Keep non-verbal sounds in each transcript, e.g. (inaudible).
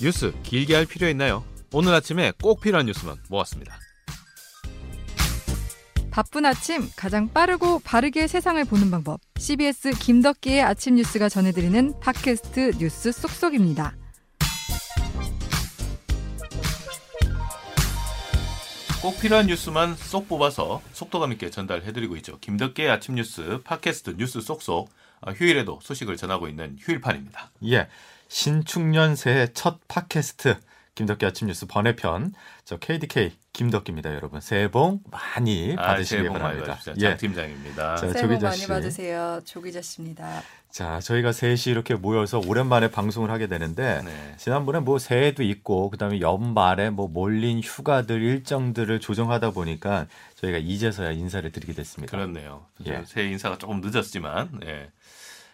뉴스 길게 할 필요 있나요? 오늘 아침에 꼭 필요한 뉴스만 모았습니다. 바쁜 아침 가장 빠르고 바르게 세상을 보는 방법. CBS 김덕기의 아침 뉴스가 전해드리는 팟캐스트 뉴스 쏙쏙입니다. 꼭 필요한 뉴스만 쏙 뽑아서 속도감 있게 전달해드리고 있죠. 김덕기의 아침 뉴스 팟캐스트 뉴스 쏙쏙 아, 휴일에도 소식을 전하고 있는 휴일판입니다. 예. 신축년 새해 첫 팟캐스트 김덕기 아침 뉴스 번외편 저 KDK 김덕기입니다, 여러분. 새해 복 많이 아, 받으시기 새해 복 많이 바랍니다. 예. 장 팀장입니다. 자, 새해 복 많이 씨. 받으세요. 조기자 씨입니다. 자, 저희가 셋이 이렇게 모여서 오랜만에 방송을 하게 되는데 네. 지난번에 뭐 새해도 있고 그다음에 연말에 뭐 몰린 휴가들 일정들을 조정하다 보니까 저희가 이제서야 인사를 드리게 됐습니다. 그렇네요. 예. 새해 인사가 조금 늦었지만, 예.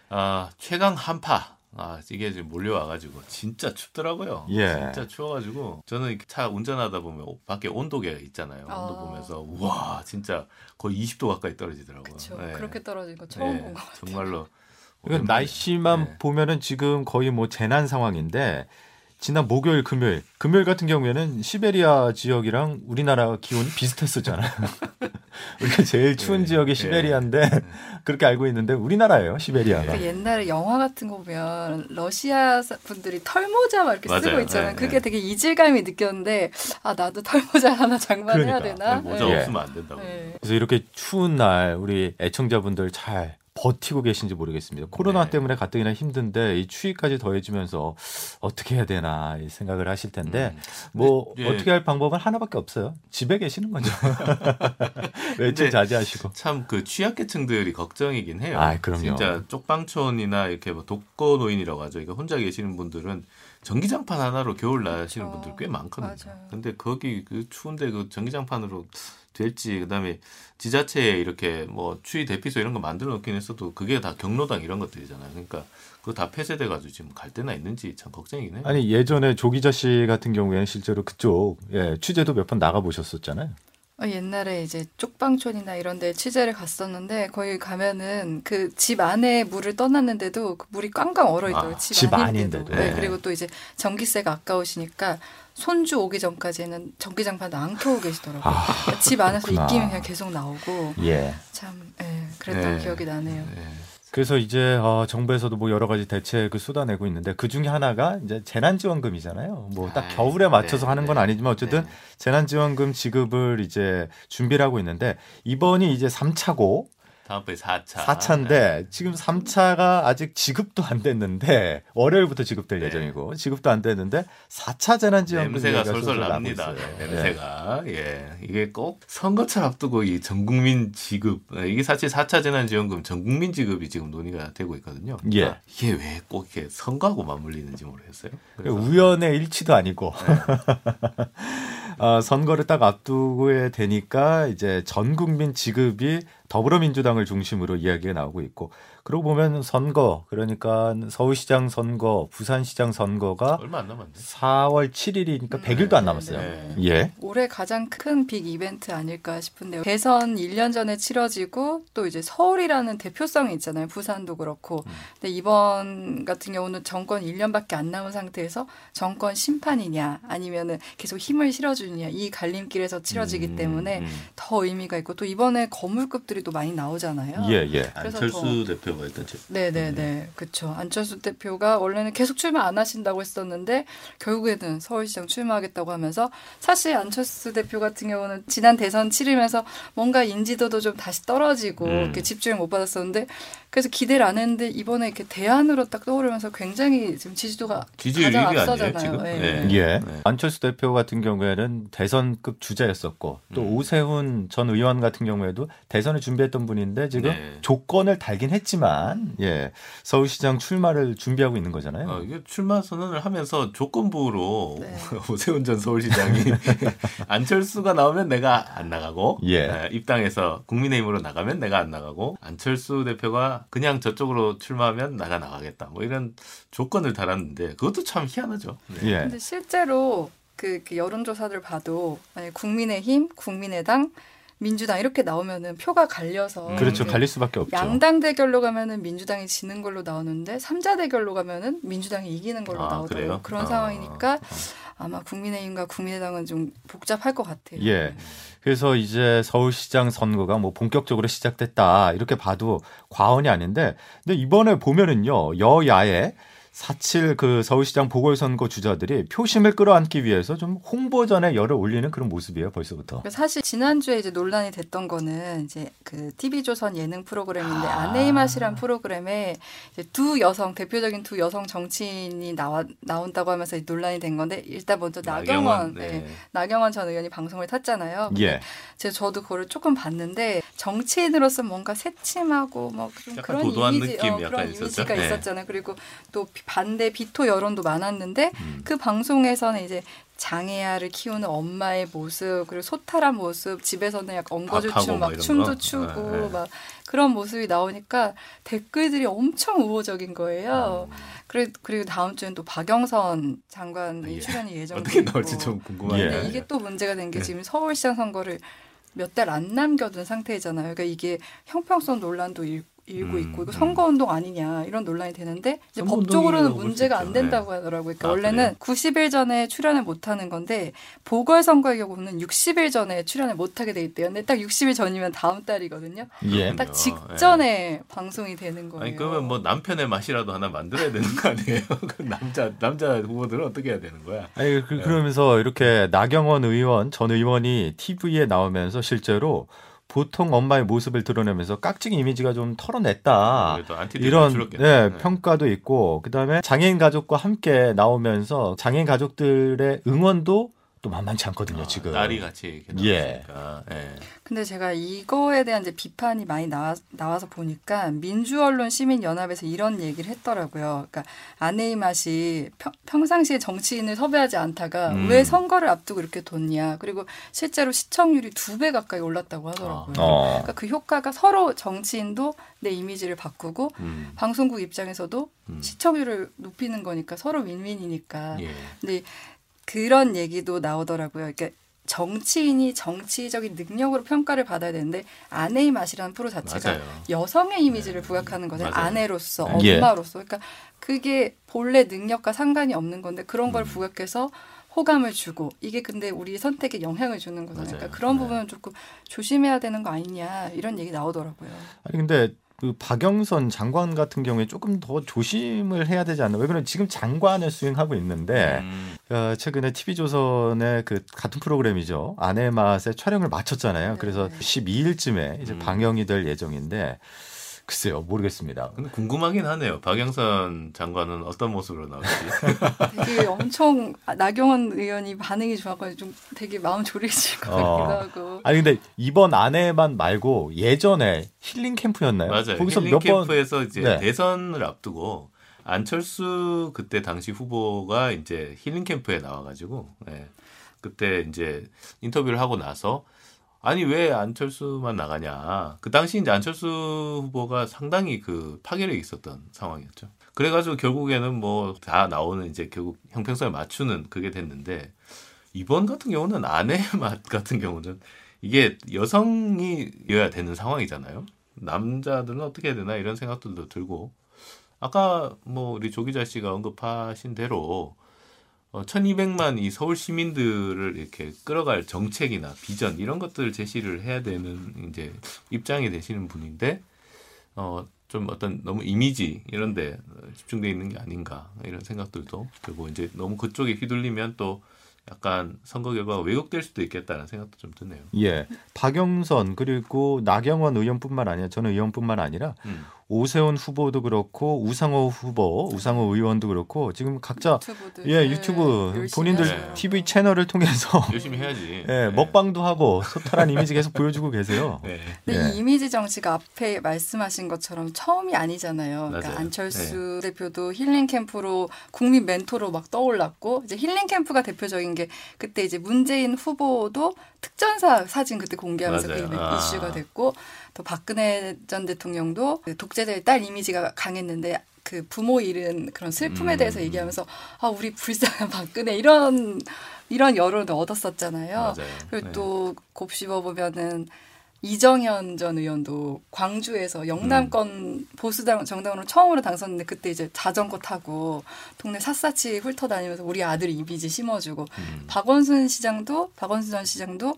아, 최강 한파. 아, 이게 지금 몰려와가지고 진짜 춥더라고요. 예. 진짜 추워가지고 저는 차 운전하다 보면 밖에 온도계가 있잖아요. 온도 아. 보면서 우와 진짜 거의 20도 가까이 떨어지더라고요. 예. 그렇게 떨어진 거 처음 예, 본것 같아요. 정말로. 오랜만에. 날씨만 네. 보면은 지금 거의 뭐 재난 상황인데 지난 목요일 금요일 금요일 같은 경우에는 시베리아 지역이랑 우리나라 기온이 비슷했었잖아요. (laughs) 우리가 제일 추운 네. 지역이 네. 시베리아인데 (laughs) 그렇게 알고 있는데 우리나라예요 시베리아가. 그 옛날에 영화 같은 거 보면 러시아 사- 분들이 털모자 막 이렇게 쓰고 맞아요. 있잖아요. 네, 그게 네. 되게 이질감이 느꼈는데 아 나도 털모자 하나 장만해야 그러니까. 되나? 모자 예. 없으면 안 된다고. 네. 그래서 이렇게 추운 날 우리 애청자분들 잘 버티고 계신지 모르겠습니다. 코로나 네. 때문에 가뜩이나 힘든데 이 추위까지 더해지면서 어떻게 해야 되나 이 생각을 하실 텐데 음. 뭐 예. 어떻게 할 방법은 하나밖에 없어요. 집에 계시는 거죠. (laughs) 외출 자제하시고. 참 그 취약계층들이 걱정이긴 해요. 아, 그럼요. 진짜 쪽방촌이나 이렇게 뭐 독거노인이라고 하죠. 그러니까 혼자 계시는 분들은 전기장판 하나로 겨울 나시는 그렇죠. 분들 꽤 많거든요. 맞아요. 근데 거기 그 추운데 그 전기장판으로 될지 그다음에 지자체에 이렇게 뭐 추위 대피소 이런 거 만들어 놓긴 했어도 그게 다 경로당 이런 것들이잖아요. 그러니까 그거 다 폐쇄돼 가지고 지금 갈 데나 있는지 참 걱정이긴 해요. 아니 예전에 조기자 씨 같은 경우에는 실제로 그쪽 예, 취재도 몇 번 나가 보셨었잖아요. 어, 옛날에 이제 쪽방촌이나 이런 데 취재를 갔었는데 거기 가면은 그 집 안에 물을 떠났는데도 그 물이 꽝꽝 얼어 있더라고요. 아, 집, 집 안인데도. 네, 네. 그리고 또 이제 전기세가 아까우시니까 손주 오기 전까지는 전기장판도 안 켜고 계시더라고요. 아, 그러니까 집 안에서 그렇구나. 입김이 그냥 계속 나오고 예. 참 예, 그랬던 네. 기억이 나네요. 네. 그래서 이제 어, 정부에서도 뭐 여러 가지 대책을 쏟아내고 있는데 그 중에 하나가 이제 재난지원금이잖아요. 뭐딱 아, 겨울에 맞춰서 네, 하는 건 네, 아니지만 어쨌든 네. 재난지원금 지급을 이제 준비를 하고 있는데 이번이 이제 3차고 다음번에 4차. 4차인데 지금 3차가 아직 지급도 안 됐는데 (laughs) 월요일부터 지급될 네. 예정이고 지급도 안 됐는데 4차 재난지원금 냄새가 솔솔 납니다. 네, 예. 냄새가. 예. 이게 꼭 선거철 앞두고 이 전국민 지급. 예, 이게 사실 4차 재난지원금 전국민 지급이 지금 논의가 되고 있거든요. 예. 그러니까 이게 왜 꼭 이렇게 선거하고 맞물리는지 모르겠어요. 그래서 우연의 일치도 아니고 (laughs) 어, 선거를 딱 앞두고 되니까 이제 전 국민 지급이 더불어민주당을 중심으로 이야기가 나오고 있고 그러고 보면 선거 그러니까 서울시장 선거, 부산시장 선거가 얼마 안 남았네. 4월 7일이니까 100일도 안 남았어요. 네. 예. 올해 가장 큰 빅 이벤트 아닐까 싶은데요. 대선 1년 전에 치러지고 또 이제 서울이라는 대표성이 있잖아요. 부산도 그렇고. 음. 근데 이번 같은 경우는 정권 1년밖에 안 남은 상태에서 정권 심판이냐 아니면은 계속 힘을 실어주느냐 이 갈림길에서 치러지기 음, 때문에 음. 더 의미가 있고 또 이번에 거물급들이 또 많이 나오잖아요. 예, 예. 그래서 안철수 대표 가 일단 제- 네네네. 그쵸. 안철수 대표가 원래는 계속 출마 안 하신다고 했었는데, 결국에는 서울시장 출마하겠다고 하면서, 사실 안철수 대표 같은 경우는 지난 대선 치르면서 뭔가 인지도도 좀 다시 떨어지고, 음. 이렇게 집중을 못 받았었는데, 그래서 기대를 안 했는데, 이번에 이렇게 대안으로 딱 떠오르면서 굉장히 지금 지지도가 지지율 가장 1위 아니에요, 앞서잖아요. 지금? 예. 네. 예. 네. 안철수 대표 같은 경우에는 대선급 주자였었고 또 음. 오세훈 전 의원 같은 경우에도 대선을 준비했던 분인데 지금 네. 조건을 달긴 했지만 예 서울시장 출마를 준비하고 있는 거잖아요. 어, 이게 출마 선언을 하면서 조건부로 네. (laughs) 오세훈 전 서울시장이 (laughs) 안철수가 나오면 내가 안 나가고 예. 에, 입당해서 국민의힘으로 나가면 내가 안 나가고 안철수 대표가 그냥 저쪽으로 출마하면 나가 나가겠다 뭐 이런 조건을 달았는데 그것도 참 희한하죠. 네. 예. 근데 실제로 그, 그 여론조사들 봐도 만약 국민의힘, 국민의당 민주당 이렇게 나오면은 표가 갈려서 음. 그렇죠. 이제 갈릴 수밖에 없죠. 양당 대결로 가면은 민주당이 지는 걸로 나오는데 삼자 대결로 가면은 민주당이 이기는 걸로 아, 나오더라고요. 그래요? 그런 아, 상황이니까 아 마 국민의힘과 국민의당은 좀 복잡할 것 같아요. 예. 그래서 이제 서울시장 선거가 뭐 본격적으로 시작됐다 이렇게 봐도 과언이 아닌데, 근데 이번에 보면은요 여야의 사칠 그 서울시장 보궐선거 주자들이 표심을 끌어안기 위해서 좀 홍보전에 열을 올리는 그런 모습이에요 벌써부터. 사실 지난주에 이제 논란이 됐던 거는 이제 그 TV조선 예능 프로그램인데 아. 아내의 맛이란 프로그램에 이제 두 여성 대표적인 두 여성 정치인이 나와 나온다고 하면서 논란이 된 건데 일단 먼저 나경원 네. 네. 나경원 전 의원이 방송을 탔잖아요. 예. 제가 저도 그거를 조금 봤는데 정치인으로서 뭔가 새침하고 뭐좀 약간 그런 도도한 이미지, 느낌 어, 약간 그런 있었죠? 이미지가 네. 있었잖아요. 그리고 또 반대 비토 여론도 많았는데 음. 그 방송에서는 이제 장애아를 키우는 엄마의 모습 그리고 소탈한 모습 집에서는 약간 엉거주춤 뭐막 춤도 거? 추고 네, 네. 막 그런 모습이 나오니까 댓글들이 엄청 우호적인 거예요. 음. 그리고 그리고 다음 주엔 또 박영선 장관이 예. 출연이 예정돼 어떻게 있고. 나올지 좀 궁금하네요. 예. 이게 또 문제가 된게 네. 지금 서울시장 선거를 몇 달 안 남겨둔 상태잖아요. 그러니까 이게 형평성 논란도 일, 일고 음, 있고 이거 음. 선거 운동 아니냐 이런 논란이 되는데 이제 법적으로는 문제가. 안 된다고 하더라고요. 그러니까 아, 원래는 그래요? 90일 전에 출연을 못 하는 건데 보궐 선거의 경우는 60일 전에 출연을 못 하게 돼 있대요. 근데 딱 60일 전이면 다음 달이거든요. 예. 딱 그렇군요. 직전에 방송이 되는 거예요. 아니 그러면 뭐 남편의 맛이라도 하나 만들어야 되는 거 아니에요? (laughs) 그 남자 남자 후보들은 어떻게 해야 되는 거야? 아니 그, 그러면서 이렇게 나경원 의원 전 의원이 TV에 나오면서 실제로 보통 엄마의 모습을 드러내면서 깍지기 이미지가 좀 털어냈다. 이런. 네, 네. 평가도 있고 그다음에 장애인 가족과 함께 나오면서 장애인 가족들의 응원도 또 만만치 않거든요 아, 지금. 딸이 같이 이렇게 예. 나왔으니까. 예. 근데 제가 이거에 대한 이제 비판이 많이 나와, 나와서 보니까 민주언론 시민연합에서 이런 얘기를 했더라고요. 그러니까 아내의 맛이 평, 평상시에 정치인을 섭외하지 않다가 음. 왜 선거를 앞두고 이렇게 뒀냐. 그리고 실제로 시청률이 두 배 가까이 올랐다고 하더라고요. 어. 그러니까 그 효과가 서로 정치인도 내 이미지를 바꾸고 음. 방송국 입장에서도 음. 시청률을 높이는 거니까 서로 윈윈이니까. 예. 근데 그런 얘기도 나오더라고요. 그러니까 정치인이 정치적인 능력으로 평가를 받아야 되는데 아내의 맛이라는 프로 자체가 맞아요. 여성의 이미지를 부각하는 거죠. 맞아요. 아내로서, 예. 엄마로서. 그러니까 그게 본래 능력과 상관이 없는 건데 그런 걸 음. 부각해서 호감을 주고 이게 근데 우리 선택에 영향을 주는 거잖아요. 맞아요. 그러니까 그런 네. 부분은 조금 조심해야 되는 거 아니냐 이런 얘기 나오더라고요. 아니 근데 그 박영선 장관 같은 경우에 조금 더 조심을 해야 되지 않나? 왜 그러면 지금 장관을 수행하고 있는데 음. 어, 최근에 TV조선의 그 같은 프로그램이죠. 아내 맛의 촬영을 마쳤잖아요. 그래서 네. 12일쯤에 이제 음. 방영이 될 예정인데 글쎄요 모르겠습니다. 근데 궁금하긴 하네요. 박영선 장관은 어떤 모습으로 나올지. (laughs) 되게 엄청 나경원 의원이 반응이 좋아가지고 좀 되게 마음 졸이실 것 같기도 어. 하고. 아니 근데 이번 아내만 말고 예전에 힐링 캠프였나요? 맞아요. 거기서 힐링 몇번 캠프에서 이제 네. 대선을 앞두고 안철수 그때 당시 후보가 이제 힐링 캠프에 나와가지고 예. 그때 이제 인터뷰를 하고 나서 아니 왜 안철수만 나가냐 그 당시 이제 안철수 후보가 상당히 그 파괴력이 있었던 상황이었죠. 그래가지고 결국에는 뭐 다 나오는 이제 결국 형평성에 맞추는 그게 됐는데 이번 같은 경우는 아내의 (laughs) 맛 같은 경우는 이게 여성이어야 되는 상황이잖아요. 남자들은 어떻게 해야 되나 이런 생각들도 들고 아까 뭐 우리 조 기자 씨가 언급하신 대로 어, 1200만 이 서울 시민들을 이렇게 끌어갈 정책이나 비전 이런 것들을 제시를 해야 되는 이제 입장이 되시는 분인데 어, 좀 어떤 너무 이미지 이런 데 집중돼 있는 게 아닌가 이런 생각들도 들고 이제 너무 그쪽에 휘둘리면 또 약간 선거 결과가 왜곡될 수도 있겠다는 생각도 좀 드네요. 예, 박영선 그리고 나경원 의원뿐만 아니라 저는 의원뿐만 아니라 음. 오세훈 후보도 그렇고 우상호 후보, 우상호 의원도 그렇고 지금 각자 유튜브들. 예 네, 유튜브 열심히 본인들 하세요. TV 채널을 통해서 (laughs) 열심히 해야지. (laughs) 예, 먹방도 하고 소탈한 이미지 계속 보여주고 계세요. 네. 근데 예. 이 이미지 정치가 앞에 말씀하신 것처럼 처음이 아니잖아요. 그러니까 맞아요. 안철수 대표도 힐링 캠프로 국민 멘토로 막 떠올랐고 이제 힐링 캠프가 대표적인 게 그때 이제 문재인 후보도 특전사 사진 그때 공개하면서 맞아요. 그게 아. 이슈가 됐고 또 박근혜 전 대통령도 그 독재자의 딸 이미지가 강했는데 그 부모 잃은 그런 슬픔에 음. 대해서 얘기하면서 아 우리 불쌍한 (laughs) 박근혜 이런 이런 여론을 얻었었잖아요. 맞아요. 그리고 네. 또 곱씹어 보면은 이정현 전 의원도 광주에서 영남권 음. 보수당 정당으로 처음으로 당선했는데 그때 이제 자전거 타고 동네 샅샅이 훑어다니면서 우리 아들 이미지 심어주고 음. 박원순 시장도 박원순 전 시장도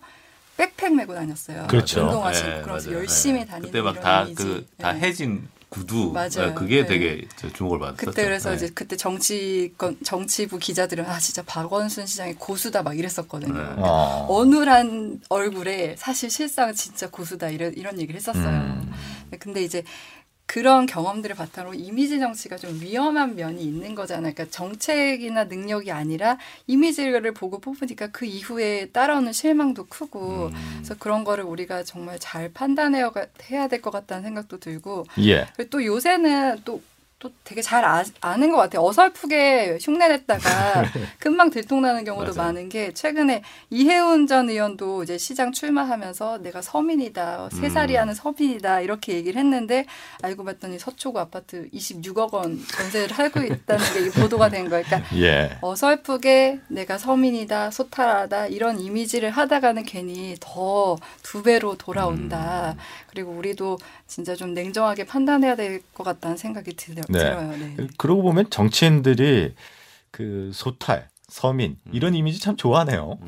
백팩 메고 다녔어요. 그렇죠. 운동화 네, 신고 그러면서 맞아요. 열심히 네. 다니는 그때 막다 이미지. 그다 네. 해진 구두 맞아요. 어, 그게 네. 되게 저 주목을 받았었죠. 그때 그래서 네. 이제 그때 정치권 정치부 기자들은 아 진짜 박원순 시장이 고수다 막 이랬었거든요. 네. 어. 어눌한 얼굴에 사실 실상 진짜 고수다 이런 이런 얘기를 했었어요. 음. 근데 이제 그런 경험들을 바탕으로 이미지 정치가 좀 위험한 면이 있는 거잖아요. 그러니까 정책이나 능력이 아니라 이미지를 보고 뽑으니까 그 이후에 따라오는 실망도 크고 음. 그래서 그런 거를 우리가 정말 잘 판단해야 해야 될것 같다는 생각도 들고 예. 또 요새는 또, 또 되게 잘 아, 아는 것 같아요. 어설프게 흉내냈다가 (laughs) 금방 들통나는 경우도. 많은 게 최근에 이혜훈 전 의원도 이제 시장 출마하면서 내가 서민이다, 세 살이 음. 하는 서민이다 이렇게 얘기를 했는데 알고 봤더니 서초구 아파트 26억 원 전세를 하고 있다는 게 보도가 된 거예요. 그러니까 (laughs) 예. 어설프게 내가 서민이다, 소탈하다 이런 이미지를 하다가는 괜히 더 두 배로 돌아온다. 음. 그리고 우리도 진짜 좀 냉정하게 판단해야 될 것 같다는 생각이 들, 네. 들어요. 네. 그러고 보면 정치인들이 그 소탈, 서민 이런 이미지 참 좋아하네요.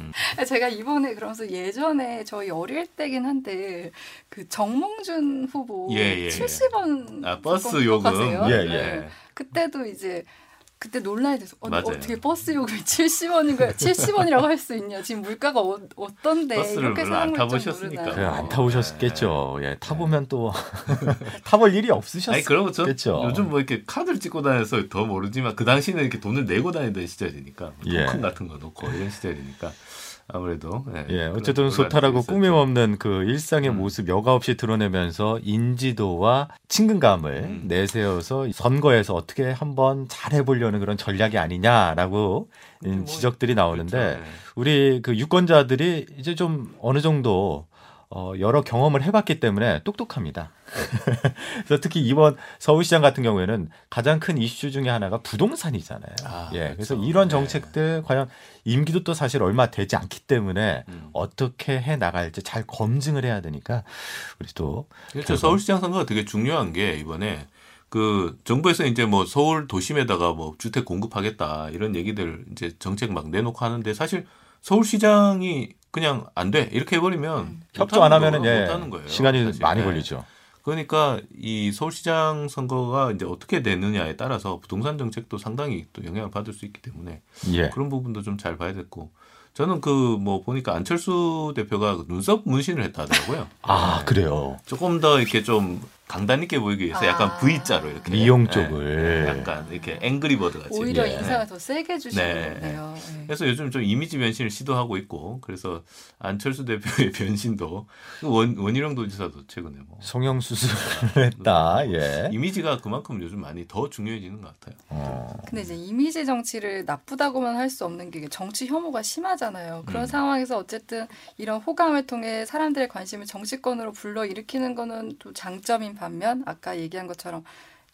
제가 이번에 그러면서 예전에 저희 어릴 때긴 한데 그 정몽준 후보 예, 예. 70원 아 버스 요금 예, 예. 네. 그때도 이제 그때 논란이 돼서 어, 맞아요. 어떻게 버스 요금이 70원인 (laughs) 거야? 70원이라고 할 수 있냐? 지금 물가가 어, 어떤데 버스를 이렇게 물론 안 생각을 좀 타보셨으니까. 그래 안 어, 타보셨겠죠. 예, 타보면 또 (laughs) 타볼 일이 없으셨겠죠. 요즘 뭐 이렇게 카드를 찍고 다녀서 더 모르지만 그 당시는 이렇게 돈을 내고 다니던 시절이니까 예. 토큰 같은 거 놓고 이런 시절이니까 아무래도 예, 예, 그런 어쨌든 소탈하고. 꾸밈 없는 그 일상의 음. 모습 여과 없이 드러내면서 인지도와 친근감을 음. 내세워서 선거에서 어떻게 한번 잘 해보려는 그런 전략이 아니냐라고 뭐, 음, 지적들이 나오는데 그렇죠. 예. 우리 그 유권자들이 이제 좀 어느 정도 어, 여러 경험을 해봤기 때문에 똑똑합니다. (laughs) 그래서 특히 이번 서울시장 같은 경우에는 가장 큰 이슈 중에 하나가 부동산이잖아요. 아, 예, 그래서 그렇죠. 이런 네. 정책들 과연 임기도 또 사실 얼마 되지 않기 때문에 음. 어떻게 해 나갈지 잘 검증을 해야 되니까 우리 또 그렇죠. 서울시장 선거가 되게 중요한 게 이번에 그 정부에서 이제 뭐 서울 도심에다가 뭐 주택 공급하겠다 이런 얘기들 이제 정책 막 내놓고 하는데 사실 서울시장이 그냥 안 돼 이렇게 해버리면 음. 협조 안 하면은 못 예, 하는 거예요. 시간이 사실. 많이 네. 걸리죠. 그러니까 이 서울시장 선거가 이제 어떻게 되느냐에 따라서 부동산 정책도 상당히 또 영향을 받을 수 있기 때문에 예. 그런 부분도 좀 잘 봐야 됐고 저는 그 뭐 보니까 안철수 대표가 그 눈썹 문신을 했다 하더라고요. 아 네. 그래요. 조금 더 이렇게 좀 강단 있게 보이기 위해서 약간 아. V자로 이렇게 미용 네. 쪽을. 약간 이렇게 앵그리버드 같이 오히려 예. 인상을 더 세게 주시는 네. 거네요. 네. 그래서 요즘 좀 이미지 변신을 시도하고 있고 그래서 안철수 대표의 (laughs) 변신도 원 원희룡 도지사도 최근에 뭐 성형 수술을 했다. 예. 이미지가 그만큼 요즘 많이 더 중요해지는 것 같아요. 어. 근데 이제 이미지 정치를 나쁘다고만 할 수 없는 게 정치 혐오가 심하잖아요. 그런 음. 상황에서 어쨌든 이런 호감을 통해 사람들의 관심을 정치권으로 불러 일으키는 거는 또 장점인 반면 아까 얘기한 것처럼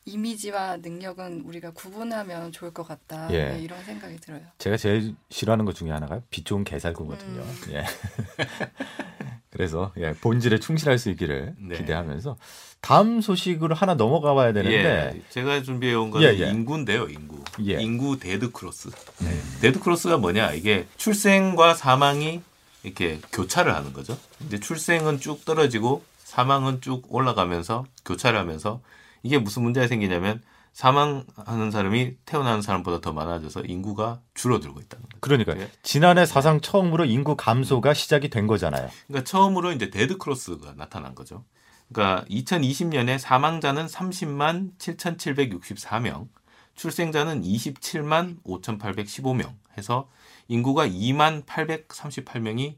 이미지와 능력은 우리가 구분하면 좋을 것 같다. 예. 네, 이런 생각이 들어요. 제가 제일 싫어하는 것 중에 하나가 빛 좋은 개살구거든요. 음. 예. (laughs) 그래서 예, 본질에 충실할 수 있기를 네. 기대하면서 다음 소식으로 하나 넘어가 봐야 되는데 예, 제가 준비해 온 거는 예, 예. 인구인데요, 인구. 예. 인구 데드 크로스. 네. 데드 크로스가 뭐냐? 이게 출생과 사망이 이렇게 교차를 하는 거죠. 이제 출생은 쭉 떨어지고 사망은 쭉 올라가면서 교차를 하면서 이게 무슨 문제가 생기냐면 사망하는 사람이 태어나는 사람보다 더 많아져서 인구가 줄어들고 있다는 거죠. 그러니까 예. 지난해 사상 처음으로 인구 감소가 시작이 된 거잖아요. 그러니까 처음으로 이제 데드 크로스가 나타난 거죠. 그러니까 2020년에 사망자는 30만 7,764명, 출생자는 27만 5,815명 해서 인구가 2만 838명이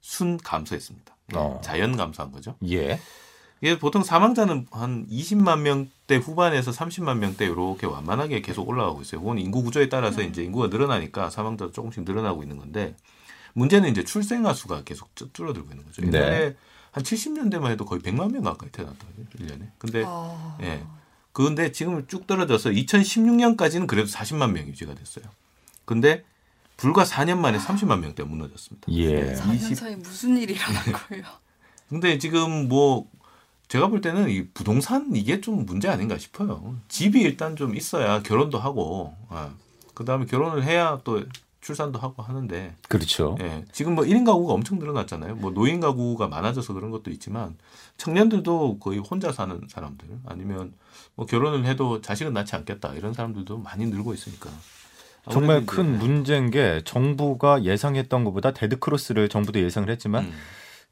순 감소했습니다. 어. 자연 감소한 거죠. 예. 이게 보통 사망자는 한 20만 명대 후반에서 30만 명대 이렇게 완만하게 계속 올라가고 있어요. 그건 인구 구조에 따라서 이제 인구가 늘어나니까 사망자도 조금씩 늘어나고 있는 건데 문제는 이제 출생아 수가 계속 줄- 줄어들고 있는 거죠. 옛날에 한 70년대만 해도 거의 100만 명 가까이 태어났거든요. 1년에. 근데 아, 예. 그런데 지금 쭉 떨어져서 2016년까지는 그래도 40만 명 유지가 됐어요. 근데 불과 4년 만에 30만 명대 무너졌습니다. 예. 4년 20 사이 무슨 일이 일어난 거예요? 근데 지금 뭐 제가 볼 때는 이 부동산 이게 좀 문제 아닌가 싶어요. 집이 일단 좀 있어야 결혼도 하고, 아, 그 다음에 결혼을 해야 또 출산도 하고 하는데, 그렇죠. 예, 지금 뭐 1인 가구가 엄청 늘어났잖아요. 뭐 노인 가구가 많아져서 그런 것도 있지만, 청년들도 거의 혼자 사는 사람들, 아니면 뭐 결혼을 해도 자식은 낳지 않겠다, 이런 사람들도 많이 늘고 있으니까. 정말 큰 이제, 문제인 게 정부가 예상했던 것보다 데드 크로스를 정부도 예상을 했지만 음,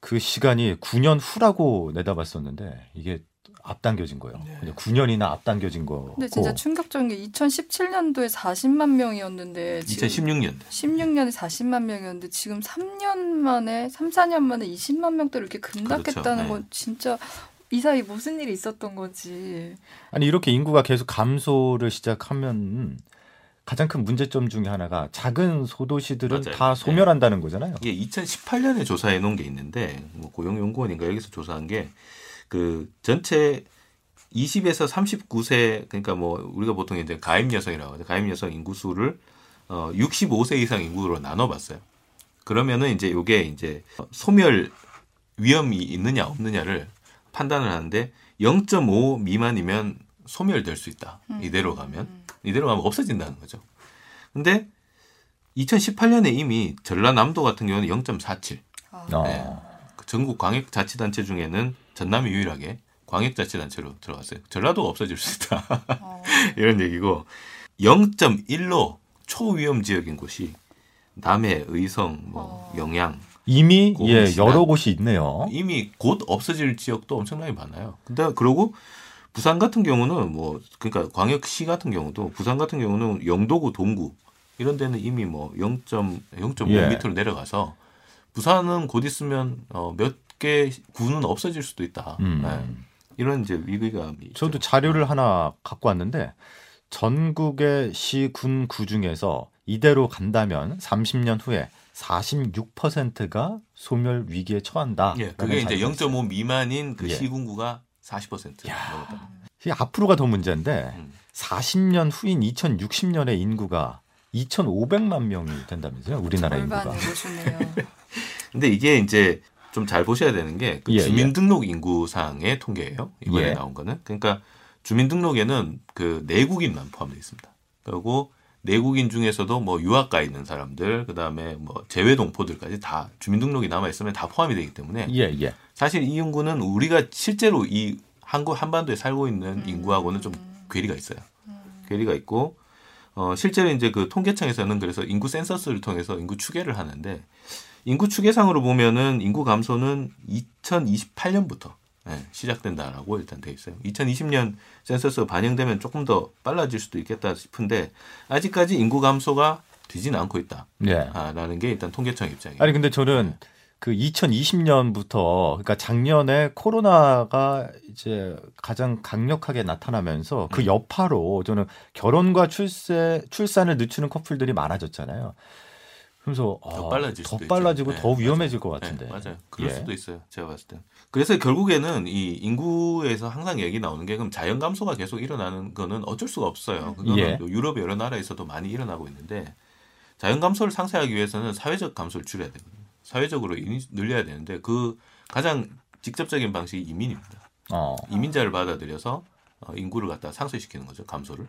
그 시간이 9년 후라고 내다봤었는데 이게 앞당겨진 거예요. 네. 그냥 9년이나 앞당겨진 거고. 근데 진짜 충격적인 게 2017년도에 40만 명이었는데 지금 2016년. 16년에 40만 명이었는데 지금 3년 만에 3, 4년 만에 20만 명대로 이렇게 급락했다는 그렇죠. 네. 건 진짜 이 사이 무슨 일이 있었던 거지. 아니 이렇게 인구가 계속 감소를 시작하면 가장 큰 문제점 중에 하나가 작은 소도시들은 맞아요. 다 소멸한다는 거잖아요. 이게 2018년에 조사해 놓은 게 있는데 뭐 고용연구원인가 여기서 조사한 게 그 전체 20에서 39세 그러니까 뭐 우리가 보통 이제 가임 여성이라고 하죠. 가임 여성 인구 수를 어 65세 이상 인구로 나눠 봤어요. 그러면은 이제 요게 이제 소멸 위험이 있느냐 없느냐를 판단을 하는데 0.5 미만이면 소멸될 수 있다. 이대로 가면 이대로 가면 없어진다는 거죠. 근데 2018년에 이미 전라남도 같은 경우는 0.47. 아, 어. 네. 그 전국 광역자치단체 중에는 전남이 유일하게 광역자치단체로 들어갔어요. 전라도가 없어질 수 있다. 어. (laughs) 이런 얘기고 0.1로 초위험 지역인 곳이 남해, 의성, 뭐 어. 영양 이미 예. 여러 곳이 있네요. 이미 곧 없어질 지역도 엄청나게 많아요. 근데 그러고 부산 같은 경우는 뭐 그러니까 광역시 같은 경우도 부산 같은 경우는 영도구, 동구 이런 데는 이미 뭐 0. 0.5 예. 밑으로 내려가서 부산은 곧 있으면 어, 몇 개 구는 없어질 수도 있다. 음. 네. 이런 이제 위기감이 있죠. 저도 자료를 하나 갖고 왔는데 전국의 시, 군, 구 중에서 이대로 간다면 30년 후에 46%가 소멸 위기에 처한다. 예, 그게 이제 0.5 미만인 그 예. 시군구가 40% 넘었다. 이게 앞으로가 더 문제인데 음. 40년 후인 2060년에 인구가 2,500만 명이 된다면서요? 우리나라 인구가. (laughs) 근데 이게 이제 좀 잘 보셔야 되는 게 그 예, 주민등록 인구상의 통계예요. 이번에 예. 나온 거는. 그러니까 주민등록에는 그 내국인만 포함되어 있습니다. 그리고 내국인 중에서도 뭐 유학 가 있는 사람들, 그다음에 뭐 재외 동포들까지 다 주민등록이 남아 있으면 다 포함이 되기 때문에 예, 예. 사실 이 인구는 우리가 실제로 이 한국 한반도에 살고 있는 음. 인구하고는 좀 괴리가 있어요. 괴리가 있고 어 실제로 이제 그 통계청에서는 그래서 인구 센서스를 통해서 인구 추계를 하는데 인구 추계상으로 보면은 인구 감소는 2028년부터 예, 시작된다라고 일단 돼 있어요. 2020년 센서스가 반영되면 조금 더 빨라질 수도 있겠다 싶은데 아직까지 인구 감소가 되지는 않고 예. 있다라는 게 일단 통계청 입장이에요. 아니 근데 저는 그 2020년부터 그러니까 작년에 코로나가 이제 가장 강력하게 나타나면서 음. 그 여파로 저는 결혼과 출세 출산을 늦추는 커플들이 많아졌잖아요. 그래서 더 아, 빨라질 더 수도 있죠. 빨라지고 네, 더 위험해질 것 네, 같은데. 맞아요. 그럴 예. 수도 있어요. 제가 봤을 때. 그래서 결국에는 이 인구에서 항상 얘기 나오는 게 그럼 자연 감소가 계속 일어나는 거는 어쩔 수가 없어요. 그거는 예. 또 유럽 여러 나라에서도 많이 일어나고 있는데 자연 감소를 상쇄하기 위해서는 사회적 감소를 줄여야 되거든요. 사회적으로 늘려야 되는데 그 가장 직접적인 방식이 이민입니다. 어. 이민자를 받아들여서 어, 인구를 갖다 상쇄시키는 거죠. 감소를.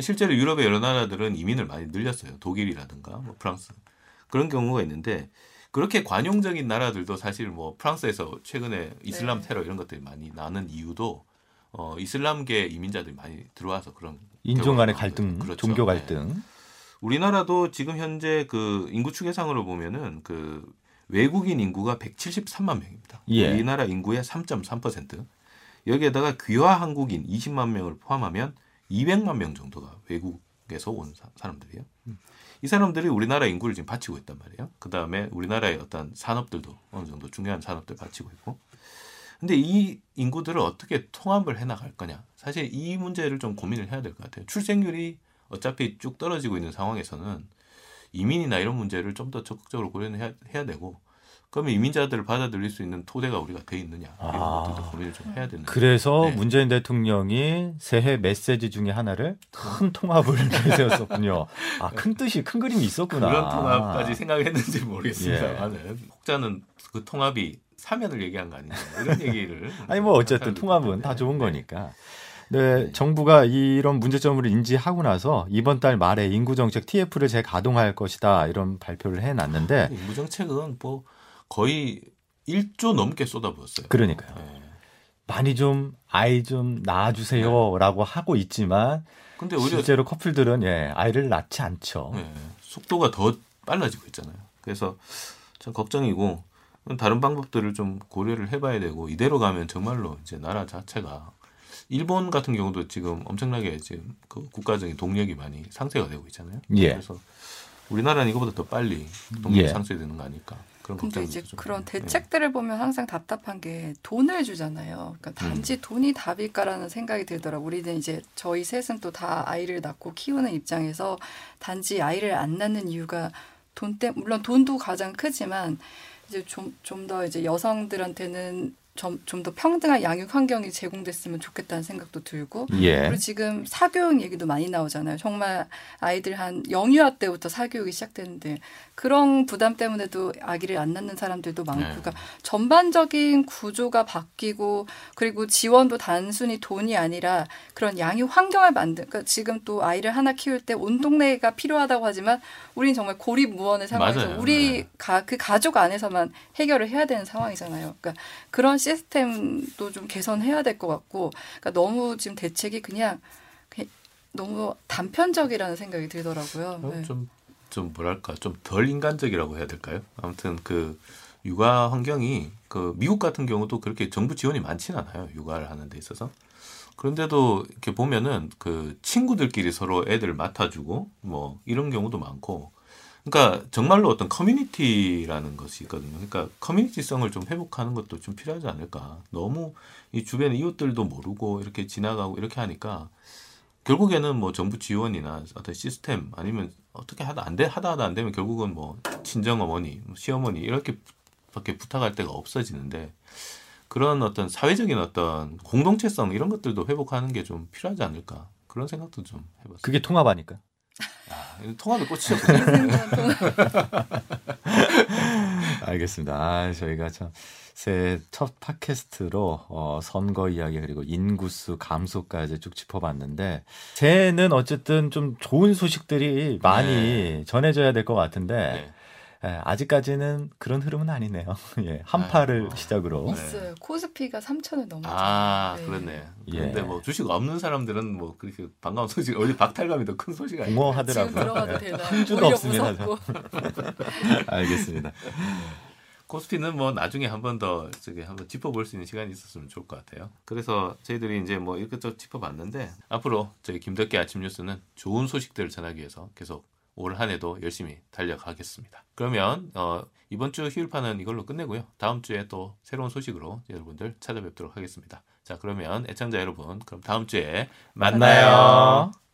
실제로 유럽의 여러 나라들은 이민을 많이 늘렸어요. 독일이라든가 뭐 프랑스 그런 경우가 있는데 그렇게 관용적인 나라들도 사실 뭐 프랑스에서 최근에 이슬람 네. 테러 이런 것들이 많이 나는 이유도 어, 이슬람계 이민자들이 많이 들어와서 그런 인종 간의 갈등. 그렇죠. 종교 네. 갈등. 우리나라도 지금 현재 그 인구 추계상으로 보면은 그 외국인 인구가 173만 명입니다. 예. 우리나라 인구의 3.3%. 여기에다가 귀화 한국인 20만 명을 포함하면 200만 명 정도가 외국에서 온 사, 사람들이에요. 이 사람들이 우리나라 인구를 지금 바치고 있단 말이에요. 그 다음에 우리나라의 어떤 산업들도 어느 정도 중요한 산업들 바치고 있고. 근데 이 인구들을 어떻게 통합을 해 나갈 거냐. 사실 이 문제를 좀 고민을 해야 될 것 같아요. 출생률이 어차피 쭉 떨어지고 있는 상황에서는 이민이나 이런 문제를 좀 더 적극적으로 고려해야 해야 되고 그러면 이민자들을 받아들일 수 있는 토대가 우리가 돼 있느냐 이런 아. 것들도 고민을 좀 해야 되는. 그래서 네. 문재인 대통령이 새해 메시지 중에 하나를 큰 통합을 (laughs) 내세웠었군요. 아, 큰 뜻이, 큰 그림이 있었구나. 그런 통합까지 생각했는지 모르겠습니다만은 예. 혹자는 그 통합이 사면을 얘기한 거 아니냐 이런 얘기를 (laughs) 아니 뭐 어쨌든 통합은 다 좋은 거니까. 네, 정부가 이런 문제점을 인지하고 나서 이번 달 말에 인구 정책 TF를 재가동할 것이다 이런 발표를 해놨는데 인구 정책은 뭐 거의 1조 넘게 쏟아부었어요. 그러니까요. 예. 많이 좀 아이 좀 낳아주세요라고 하고 있지만 근데 오히려 실제로 커플들은 예 아이를 낳지 않죠. 예, 속도가 더 빨라지고 있잖아요. 그래서 참 걱정이고 다른 방법들을 좀 고려를 해봐야 되고 이대로 가면 정말로 이제 나라 자체가 일본 같은 경우도 지금 엄청나게 지금 그 국가적인 동력이 많이 상쇄가 되고 있잖아요. 예. 그래서 우리나라는 이거보다 더 빨리 동력이 예. 상쇄되는 거 아닐까 그런 근데 이제 좀 그런 예. 대책들을 보면 항상 답답한 게 돈을 주잖아요. 그러니까 단지 음. 돈이 답일까라는 생각이 들더라고. 우리는 이제 저희 셋은 또 다 아이를 낳고 키우는 입장에서 단지 아이를 안 낳는 이유가 돈 때, 물론 돈도 가장 크지만 이제 좀 좀 더 이제 여성들한테는 좀좀더 평등한 양육 환경이 제공됐으면 좋겠다는 생각도 들고 예. 그리고 지금 사교육 얘기도 많이 나오잖아요. 정말 아이들 한 영유아 때부터 사교육이 시작되는데 그런 부담 때문에도 아기를 안 낳는 사람들도 많고 네. 그러니까 전반적인 구조가 바뀌고 그리고 지원도 단순히 돈이 아니라 그런 양육 환경을 만든 그러니까 지금 또 아이를 하나 키울 때 온 동네가 필요하다고 하지만 우리는 정말 고립무원의 상황에서 맞아요. 우리 네. 가, 그 가족 안에서만 해결을 해야 되는 상황이잖아요. 그러니까 그런 시스템도 좀 개선해야 될 것 같고 그러니까 너무 지금 대책이 그냥, 그냥 너무 단편적이라는 생각이 들더라고요. 어, 네. 좀, 좀 뭐랄까 좀 덜 인간적이라고 해야 될까요? 아무튼 그 육아 환경이 그 미국 같은 경우도 그렇게 정부 지원이 많지는 않아요. 육아를 하는 데 있어서. 그런데도 이렇게 보면은 그 친구들끼리 서로 애들 맡아주고 뭐 이런 경우도 많고 그러니까 정말로 어떤 커뮤니티라는 것이 있거든요. 그러니까 커뮤니티성을 좀 회복하는 것도 좀 필요하지 않을까. 너무 이 주변의 이웃들도 모르고 이렇게 지나가고 이렇게 하니까 결국에는 뭐 정부 지원이나 어떤 시스템 아니면 어떻게 하다 안 돼, 하다 하다 안 되면 결국은 뭐 친정 어머니, 뭐 시어머니 이렇게 밖에 부탁할 데가 없어지는데 그런 어떤 사회적인 어떤 공동체성 이런 것들도 회복하는 게 좀 필요하지 않을까 그런 생각도 좀 해봤어요. 그게 통합 아닐까? 아, 통합의 꽃이죠. (laughs) (laughs) 알겠습니다. 아, 저희가 참 새해 첫 팟캐스트로 어, 선거 이야기 그리고 인구수 감소까지 쭉 짚어봤는데 새해는 어쨌든 좀 좋은 소식들이 많이 네. 전해져야 될 것 같은데 네. 예, 아직까지는 그런 흐름은 아니네요. (laughs) 예, 한파를 아이고. 시작으로 네. 있어요. 코스피가 3천을 넘었잖아요. 아, 네. 그렇네. 예. 근데 뭐 주식 없는 사람들은 뭐 그렇게 반가운 소식, 원래 박탈감이 더 큰 소식 아니에요? 공허하더라고요. 지금 들어가도 예. 되나? 한 주도 없습니다. (laughs) 알겠습니다. 코스피는 뭐 나중에 한 번 더 저기 한번 짚어볼 수 있는 시간이 있었으면 좋을 것 같아요. 그래서 저희들이 이제 뭐 이것저것 짚어봤는데 앞으로 저희 김덕기 아침 뉴스는 좋은 소식들을 전하기 위해서 계속 올 한해도 열심히 달려가겠습니다. 그러면 어, 이번 주 휴일파는 이걸로 끝내고요. 다음 주에 또 새로운 소식으로 여러분들 찾아뵙도록 하겠습니다. 자 그러면 애청자 여러분 그럼 다음 주에 만나요. 만나요.